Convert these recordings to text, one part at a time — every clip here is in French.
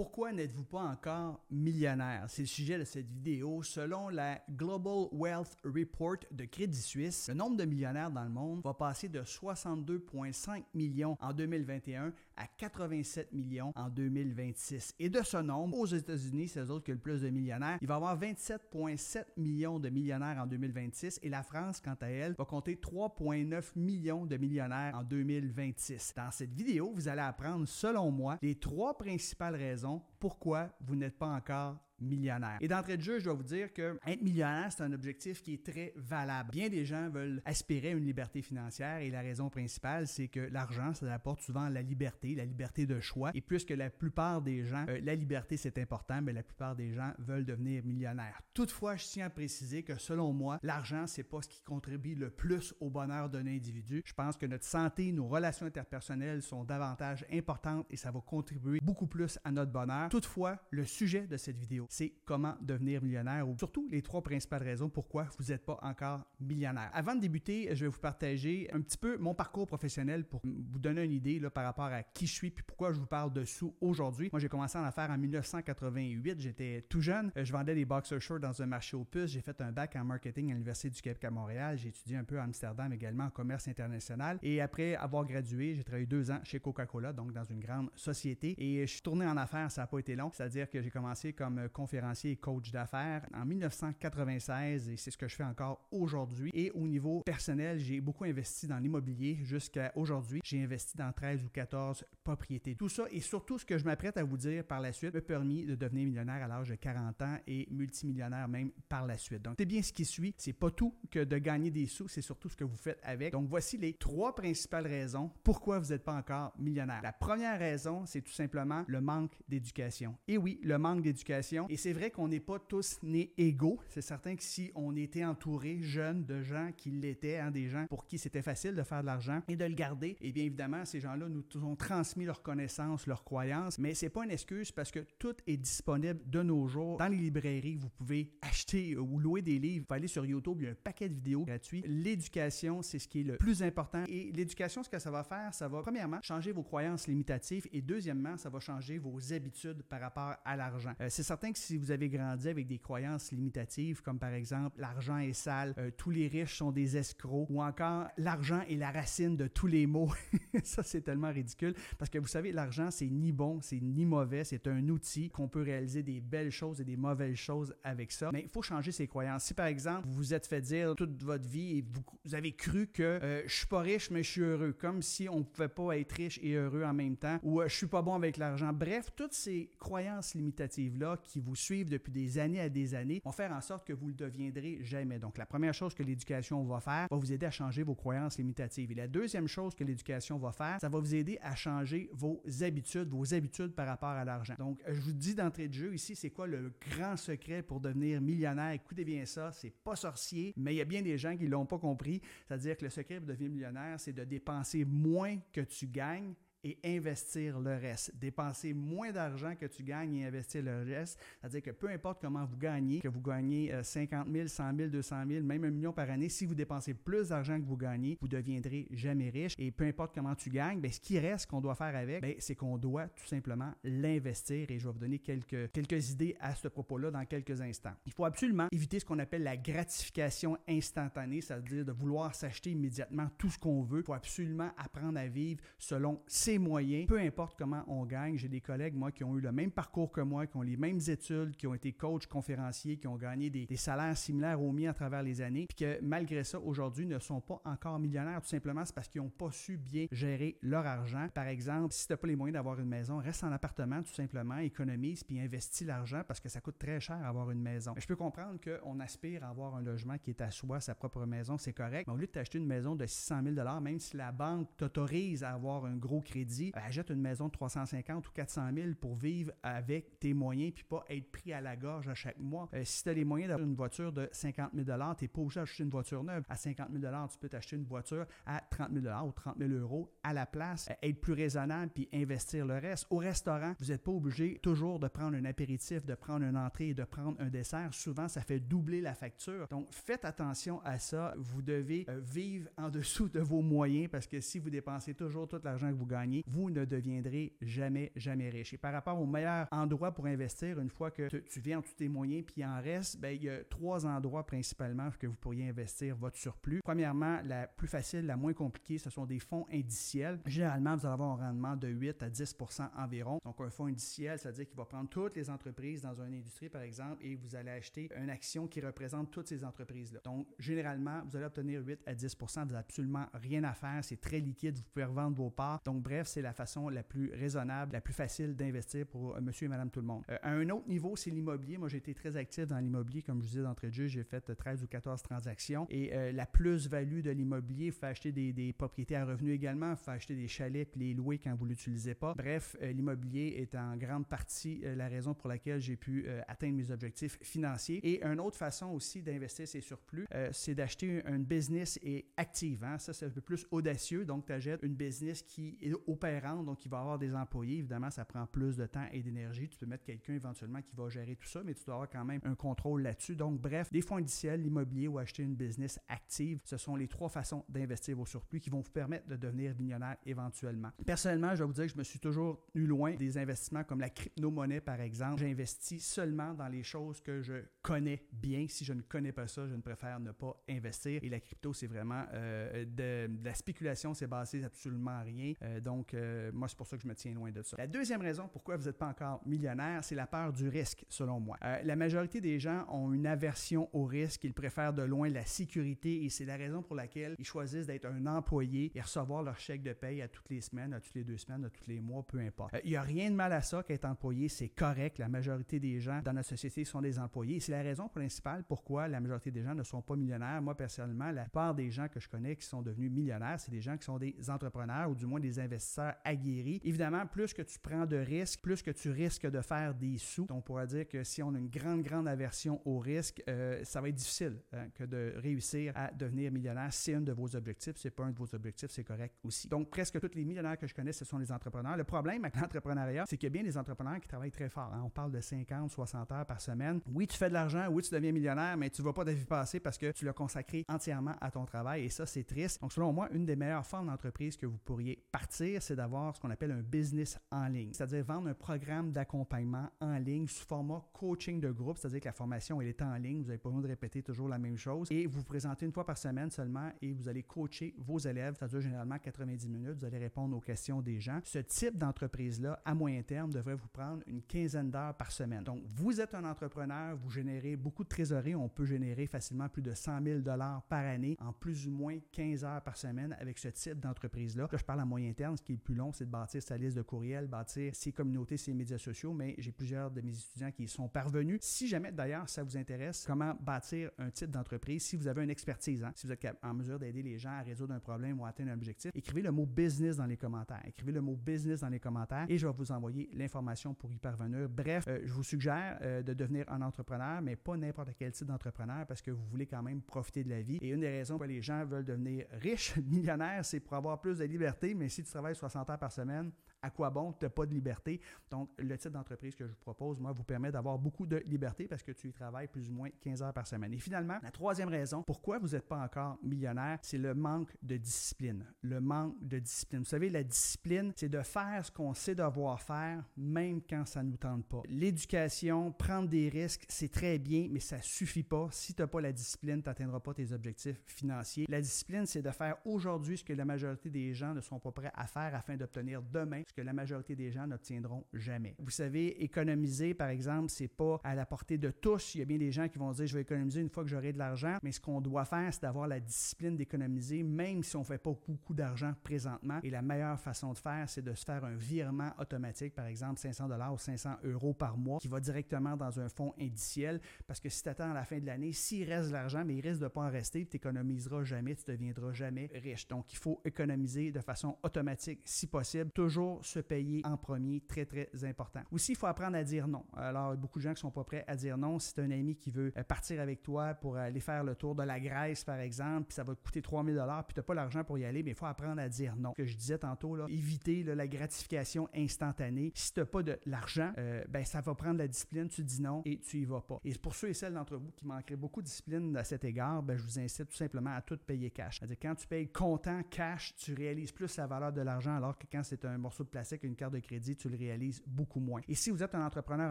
Pourquoi n'êtes-vous pas encore millionnaire? C'est le sujet de cette vidéo. Selon la Global Wealth Report de Crédit Suisse, le nombre de millionnaires dans le monde va passer de 62,5 millions en 2021 à 87 millions en 2026. Et de ce nombre, aux États-Unis, c'est eux autres qui ont le plus de millionnaires. Il va y avoir 27,7 millions de millionnaires en 2026 et la France, quant à elle, va compter 3,9 millions de millionnaires en 2026. Dans cette vidéo, vous allez apprendre, selon moi, les trois principales raisons pourquoi vous n'êtes pas encore millionnaire. Et d'entrée de jeu, je dois vous dire que être millionnaire, c'est un objectif qui est très valable. Bien des gens veulent aspirer à une liberté financière et la raison principale, c'est que l'argent, ça apporte souvent la liberté, la liberté de choix. Et puisque la plupart des gens, euh, la liberté c'est important, mais la plupart des gens veulent devenir millionnaires. Toutefois, je tiens à préciser que selon moi, l'argent, c'est pas ce qui contribue le plus au bonheur d'un individu. Je pense que notre santé, nos relations interpersonnelles sont davantage importantes et ça va contribuer beaucoup plus à notre bonheur. Toutefois, le sujet de cette vidéo, c'est comment devenir millionnaire ou surtout les trois principales raisons pourquoi vous n'êtes pas encore millionnaire. Avant de débuter, je vais vous partager un petit peu mon parcours professionnel pour vous donner une idée là, par rapport à qui je suis puis pourquoi je vous parle de sous aujourd'hui. Moi, j'ai commencé en affaires en 1988. J'étais tout jeune. Je vendais des boxer shorts dans un marché aux puces. J'ai fait un bac en marketing à l'Université du Québec à Montréal. J'ai étudié un peu à Amsterdam également en commerce international. Et après avoir gradué, j'ai travaillé deux ans chez Coca-Cola, donc dans une grande société. Et je suis tourné en affaires, ça n'a pas été long. C'est-à-dire que j'ai commencé comme conférencier et coach d'affaires en 1996 et c'est ce que je fais encore aujourd'hui. Et au niveau personnel, j'ai beaucoup investi dans l'immobilier jusqu'à aujourd'hui. J'ai investi dans 13 ou 14 propriétés. Tout ça et surtout ce que je m'apprête à vous dire par la suite me permis de devenir millionnaire à l'âge de 40 ans et multimillionnaire même par la suite. Donc c'est bien ce qui suit. C'est pas tout que de gagner des sous, c'est surtout ce que vous faites avec. Donc voici les trois principales raisons pourquoi vous n'êtes pas encore millionnaire. La première raison, c'est tout simplement le manque d'éducation. Et oui, le manque d'éducation et c'est vrai qu'on n'est pas tous nés égaux. C'est certain que si on était entouré jeunes de gens qui l'étaient, hein, des gens pour qui c'était facile de faire de l'argent et de le garder, et eh bien évidemment, ces gens-là nous ont transmis leurs connaissances, leurs croyances, mais c'est pas une excuse parce que tout est disponible de nos jours dans les librairies. Vous pouvez acheter ou louer des livres. Vous pouvez aller sur YouTube, il y a un paquet de vidéos gratuits. L'éducation, c'est ce qui est le plus important. Et l'éducation, ce que ça va faire, ça va premièrement changer vos croyances limitatives et deuxièmement, ça va changer vos habitudes par rapport à l'argent. Euh, c'est certain que si vous avez grandi avec des croyances limitatives, comme par exemple l'argent est sale, euh, tous les riches sont des escrocs, ou encore l'argent est la racine de tous les maux. ça, c'est tellement ridicule parce que vous savez, l'argent, c'est ni bon, c'est ni mauvais, c'est un outil qu'on peut réaliser des belles choses et des mauvaises choses avec ça. Mais il faut changer ses croyances. Si par exemple, vous vous êtes fait dire toute votre vie et vous, avez cru que euh, je suis pas riche, mais je suis heureux, comme si on pouvait pas être riche et heureux en même temps, ou euh, je suis pas bon avec l'argent. Bref, toutes ces croyances limitatives-là qui vous suivent depuis des années à des années vont faire en sorte que vous le deviendrez jamais. Donc, la première chose que l'éducation va faire va vous aider à changer vos croyances limitatives. Et la deuxième chose que l'éducation va faire, ça va vous aider à changer vos habitudes, vos habitudes par rapport à l'argent. Donc, je vous dis d'entrée de jeu ici, c'est quoi le grand secret pour devenir millionnaire? Écoutez bien ça, c'est pas sorcier, mais il y a bien des gens qui l'ont pas compris. C'est-à-dire que le secret pour devenir millionnaire, c'est de dépenser moins que tu gagnes et investir le reste. Dépenser moins d'argent que tu gagnes et investir le reste. C'est-à-dire que peu importe comment vous gagnez, que vous gagnez 50 000, 100 000, 200 000, même un million par année, si vous dépensez plus d'argent que vous gagnez, vous deviendrez jamais riche. Et peu importe comment tu gagnes, ben, ce qui reste qu'on doit faire avec, ben, c'est qu'on doit tout simplement l'investir. Et je vais vous donner quelques, quelques idées à ce propos-là dans quelques instants. Il faut absolument éviter ce qu'on appelle la gratification instantanée, c'est-à-dire de vouloir s'acheter immédiatement tout ce qu'on veut. Il faut absolument apprendre à vivre selon ses moyens, peu importe comment on gagne. J'ai des collègues, moi, qui ont eu le même parcours que moi, qui ont les mêmes études, qui ont été coach, conférenciers, qui ont gagné des, salaires similaires aux miens à travers les années, puis que malgré ça, aujourd'hui, ne sont pas encore millionnaires. Tout simplement, c'est parce qu'ils n'ont pas su bien gérer leur argent. Par exemple, si tu n'as pas les moyens d'avoir une maison, reste en appartement tout simplement, économise, puis investis l'argent parce que ça coûte très cher avoir une maison. Je peux comprendre qu'on aspire à avoir un logement qui est à soi, sa propre maison, c'est correct. Mais au lieu de t'acheter une maison de 600 000 même si la banque t'autorise à avoir un gros crédit, dit achète une maison de 350 ou 400 000 pour vivre avec tes moyens puis pas être pris à la gorge à chaque mois. Euh, si tu as les moyens d'avoir une voiture de 50 000 tu n'es pas obligé d'acheter une voiture neuve. À 50 000 tu peux t'acheter une voiture à 30 000 ou 30 000 euros à la place. Euh, être plus raisonnable puis investir le reste. Au restaurant, vous n'êtes pas obligé toujours de prendre un apéritif, de prendre une entrée et de prendre un dessert. Souvent, ça fait doubler la facture. Donc, faites attention à ça. Vous devez euh, vivre en dessous de vos moyens parce que si vous dépensez toujours tout l'argent que vous gagnez, vous ne deviendrez jamais, jamais riche. Et par rapport au meilleur endroit pour investir, une fois que tu viens en tous tes moyens puis il en reste, ben, il y a trois endroits principalement que vous pourriez investir votre surplus. Premièrement, la plus facile, la moins compliquée, ce sont des fonds indiciels. Généralement, vous allez avoir un rendement de 8 à 10% environ. Donc, un fonds indiciel, c'est-à-dire qu'il va prendre toutes les entreprises dans une industrie, par exemple, et vous allez acheter une action qui représente toutes ces entreprises-là. Donc, généralement, vous allez obtenir 8 à 10% vous n'avez absolument rien à faire. C'est très liquide. Vous pouvez revendre vos parts. Donc, bref, c'est la façon la plus raisonnable, la plus facile d'investir pour euh, monsieur et madame tout le monde. Euh, à un autre niveau, c'est l'immobilier. Moi, j'ai été très actif dans l'immobilier. Comme je vous disais d'entrée de jeu, j'ai fait 13 ou 14 transactions. Et euh, la plus-value de l'immobilier, vous faites acheter des, propriétés à revenus également. Vous faites acheter des chalets puis les louer quand vous ne l'utilisez pas. Bref, l'immobilier est en grande partie la raison pour laquelle j'ai pu atteindre mes objectifs financiers. Et une autre façon aussi d'investir ses surplus, c'est d'acheter un business et active. Hein. Ça, c'est un peu plus audacieux. Donc, tu achètes une business qui est opérante, donc qui va avoir des employés. Évidemment, ça prend plus de temps et d'énergie. Tu peux mettre quelqu'un éventuellement qui va gérer tout ça, mais tu dois avoir quand même un contrôle là-dessus. Donc, bref, des fonds indiciels, l'immobilier ou acheter une business active, ce sont les trois façons d'investir vos surplus qui vont vous permettre de devenir millionnaire éventuellement. Personnellement, je vais vous dire que je me suis toujours eu loin des investissements comme la crypto-monnaie, par exemple. J'investis seulement dans les choses que je connais bien. Si je ne connais pas ça, je ne préfère ne pas investir. Et la crypto, c'est vraiment euh, de, la spéculation, c'est basé absolument à rien. Euh, donc, euh, moi, c'est pour ça que je me tiens loin de ça. La deuxième raison pourquoi vous n'êtes pas encore millionnaire, c'est la peur du risque, selon moi. la majorité des gens ont une aversion au risque. Ils préfèrent de loin la sécurité et c'est la raison pour laquelle ils choisissent d'être un employé et recevoir leur chèque de paye à toutes les semaines, à toutes les deux semaines, à tous les mois, peu importe. Il n'y a rien de mal à ça qu'être employé, c'est correct. La majorité des gens dans notre société sont des employés. C'est la raison principale pourquoi la majorité des gens ne sont pas millionnaires. Moi, personnellement, la plupart des gens que je connais qui sont devenus millionnaires, c'est des gens qui sont des entrepreneurs ou du moins des investisseurs aguerris. Évidemment, plus que tu prends de risques, plus que tu risques de faire des sous. On pourrait dire que si on a une grande, grande aversion au risque, euh, ça va être difficile hein, que de réussir à devenir millionnaire. C'est un de vos objectifs. C'est pas un de vos objectifs, c'est correct aussi. Donc, presque tous les millionnaires que je connais, ce sont les entrepreneurs. Le problème avec l'entrepreneuriat, c'est qu'il y a bien des entrepreneurs qui travaillent très fort. Hein. On parle de 50, 60 heures par semaine. Oui, tu fais de l'argent, oui, tu deviens millionnaire, mais tu ne vas pas ta vie passer parce que tu l'as consacré entièrement à ton travail. Et ça, c'est triste. Donc, selon moi, une des meilleures formes d'entreprise que vous pourriez partir, c'est d'avoir ce qu'on appelle un business en ligne, c'est-à-dire vendre un programme d'accompagnement en ligne sous format coaching de groupe, c'est-à-dire que la formation, elle est en ligne, vous n'avez pas besoin de répéter toujours la même chose et vous vous présentez une fois par semaine seulement et vous allez coacher vos élèves, dure généralement 90 minutes, vous allez répondre aux questions des gens. Ce type d'entreprise-là, à moyen terme, devrait vous prendre une quinzaine d'heures par semaine. Donc, vous êtes un entrepreneur, vous générez beaucoup de trésorerie, on peut générer facilement plus de 100 000 par année en plus ou moins 15 heures par semaine avec ce type d'entreprise-là. Là, je parle à moyen terme. Ce qui est le plus long, c'est de bâtir sa liste de courriels, bâtir ses communautés, ses médias sociaux, mais j'ai plusieurs de mes étudiants qui y sont parvenus. Si jamais d'ailleurs ça vous intéresse, comment bâtir un type d'entreprise, si vous avez une expertise, hein, si vous êtes en mesure d'aider les gens à résoudre un problème ou à atteindre un objectif, écrivez le mot business dans les commentaires. Écrivez le mot business dans les commentaires et je vais vous envoyer l'information pour y parvenir. Bref, euh, je vous suggère euh, de devenir un entrepreneur, mais pas n'importe quel type d'entrepreneur parce que vous voulez quand même profiter de la vie. Et une des raisons pour les gens veulent devenir riches, millionnaires, c'est pour avoir plus de liberté, mais si tu travailles 60 heures par semaine, à quoi bon, tu n'as pas de liberté. Donc, le type d'entreprise que je vous propose, moi, vous permet d'avoir beaucoup de liberté parce que tu y travailles plus ou moins 15 heures par semaine. Et finalement, la troisième raison, pourquoi vous n'êtes pas encore millionnaire, c'est le manque de discipline. Le manque de discipline. Vous savez, la discipline, c'est de faire ce qu'on sait devoir faire, même quand ça ne nous tente pas. L'éducation, prendre des risques, c'est très bien, mais ça suffit pas. Si tu n'as pas la discipline, tu n'atteindras pas tes objectifs financiers. La discipline, c'est de faire aujourd'hui ce que la majorité des gens ne sont pas prêts à faire afin d'obtenir demain que la majorité des gens n'obtiendront jamais. Vous savez, économiser, par exemple, c'est pas à la portée de tous. Il y a bien des gens qui vont dire, je vais économiser une fois que j'aurai de l'argent, mais ce qu'on doit faire, c'est d'avoir la discipline d'économiser, même si on fait pas beaucoup d'argent présentement. Et la meilleure façon de faire, c'est de se faire un virement automatique, par exemple 500 dollars ou 500 euros par mois, qui va directement dans un fonds indiciel, parce que si tu attends à la fin de l'année, s'il reste de l'argent, mais il risque de pas en rester, tu n'économiseras jamais, tu deviendras jamais riche. Donc, il faut économiser de façon automatique, si possible, toujours se payer en premier, très très important. Aussi, il faut apprendre à dire non. Alors, beaucoup de gens qui sont pas prêts à dire non. Si tu un ami qui veut euh, partir avec toi pour aller faire le tour de la Grèce, par exemple, puis ça va te coûter 3000 dollars, puis tu pas l'argent pour y aller, mais il faut apprendre à dire non. Que je disais tantôt, là, éviter la gratification instantanée. Si tu pas de l'argent, euh, ben ça va prendre la discipline. Tu dis non et tu y vas pas. Et pour ceux et celles d'entre vous qui manqueraient beaucoup de discipline à cet égard, ben, je vous incite tout simplement à tout payer cash. C'est-à-dire quand tu payes comptant cash, tu réalises plus la valeur de l'argent, alors que quand c'est un morceau de plastique, une carte de crédit, tu le réalises beaucoup moins. Et si vous êtes un entrepreneur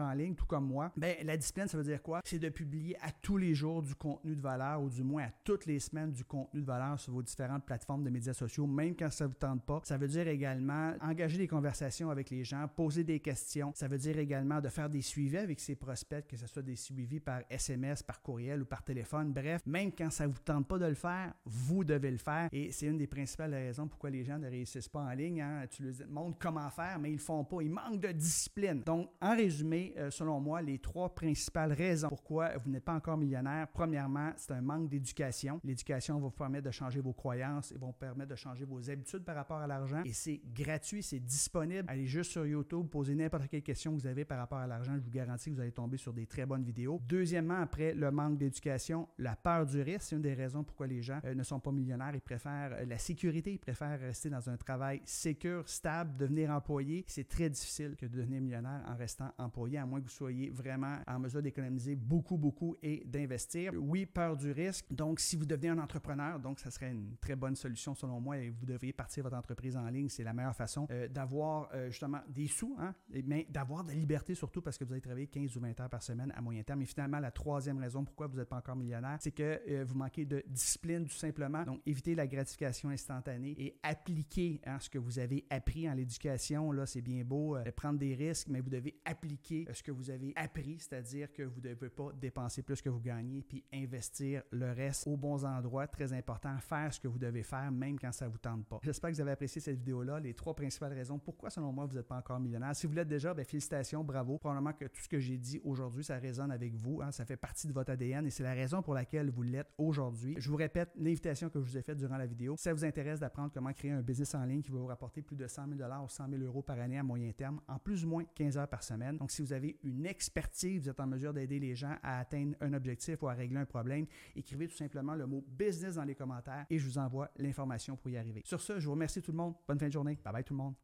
en ligne, tout comme moi, ben la discipline, ça veut dire quoi? C'est de publier à tous les jours du contenu de valeur, ou du moins à toutes les semaines du contenu de valeur sur vos différentes plateformes de médias sociaux, même quand ça vous tente pas. Ça veut dire également engager des conversations avec les gens, poser des questions. Ça veut dire également de faire des suivis avec ses prospects, que ce soit des suivis par SMS, par courriel ou par téléphone. Bref, même quand ça vous tente pas de le faire, vous devez le faire. Et c'est une des principales raisons pourquoi les gens ne réussissent pas en ligne. Hein. Tu leur montres faire, mais ils le font pas. Ils manquent de discipline. Donc, en résumé, euh, selon moi, les trois principales raisons pourquoi vous n'êtes pas encore millionnaire, premièrement, c'est un manque d'éducation. L'éducation va vous permettre de changer vos croyances et va vous permettre de changer vos habitudes par rapport à l'argent. Et c'est gratuit, c'est disponible. Allez juste sur YouTube, posez n'importe quelle question que vous avez par rapport à l'argent. Je vous garantis que vous allez tomber sur des très bonnes vidéos. Deuxièmement, après le manque d'éducation, la peur du risque, c'est une des raisons pourquoi les gens euh, ne sont pas millionnaires. Ils préfèrent euh, la sécurité, ils préfèrent rester dans un travail sécur, stable, devenir employé. C'est très difficile que de devenir millionnaire en restant employé, à moins que vous soyez vraiment en mesure d'économiser beaucoup, beaucoup et d'investir. Oui, peur du risque. Donc, si vous devenez un entrepreneur, donc ça serait une très bonne solution selon moi et vous devriez partir votre entreprise en ligne. C'est la meilleure façon euh, d'avoir justement des sous, hein, mais d'avoir de la liberté surtout parce que vous allez travailler 15 ou 20 heures par semaine à moyen terme. Et finalement, la troisième raison pourquoi vous n'êtes pas encore millionnaire, c'est que vous manquez de discipline tout simplement. Donc, évitez la gratification instantanée et appliquer hein, ce que vous avez appris en l'éducation. C'est bien beau euh, prendre des risques, mais vous devez appliquer euh, ce que vous avez appris, c'est-à-dire que vous ne devez pas dépenser plus que vous gagnez, puis investir le reste aux bons endroits. Très important, faire ce que vous devez faire, même quand ça ne vous tente pas. J'espère que vous avez apprécié cette vidéo-là, les trois principales raisons pourquoi, selon moi, vous n'êtes pas encore millionnaire. Si vous l'êtes déjà, bien, félicitations, bravo. Probablement que tout ce que j'ai dit aujourd'hui, ça résonne avec vous. Hein, ça fait partie de votre ADN et c'est la raison pour laquelle vous l'êtes aujourd'hui. Je vous répète l'invitation que je vous ai faite durant la vidéo. Si ça vous intéresse d'apprendre comment créer un business en ligne qui va vous rapporter plus de 100 000 ou 100 000 euros par année à moyen terme en plus ou moins 15 heures par semaine. Donc, si vous avez une expertise, vous êtes en mesure d'aider les gens à atteindre un objectif ou à régler un problème, écrivez tout simplement le mot business dans les commentaires et je vous envoie l'information pour y arriver. Sur ce, je vous remercie tout le monde. Bonne fin de journée. Bye bye tout le monde.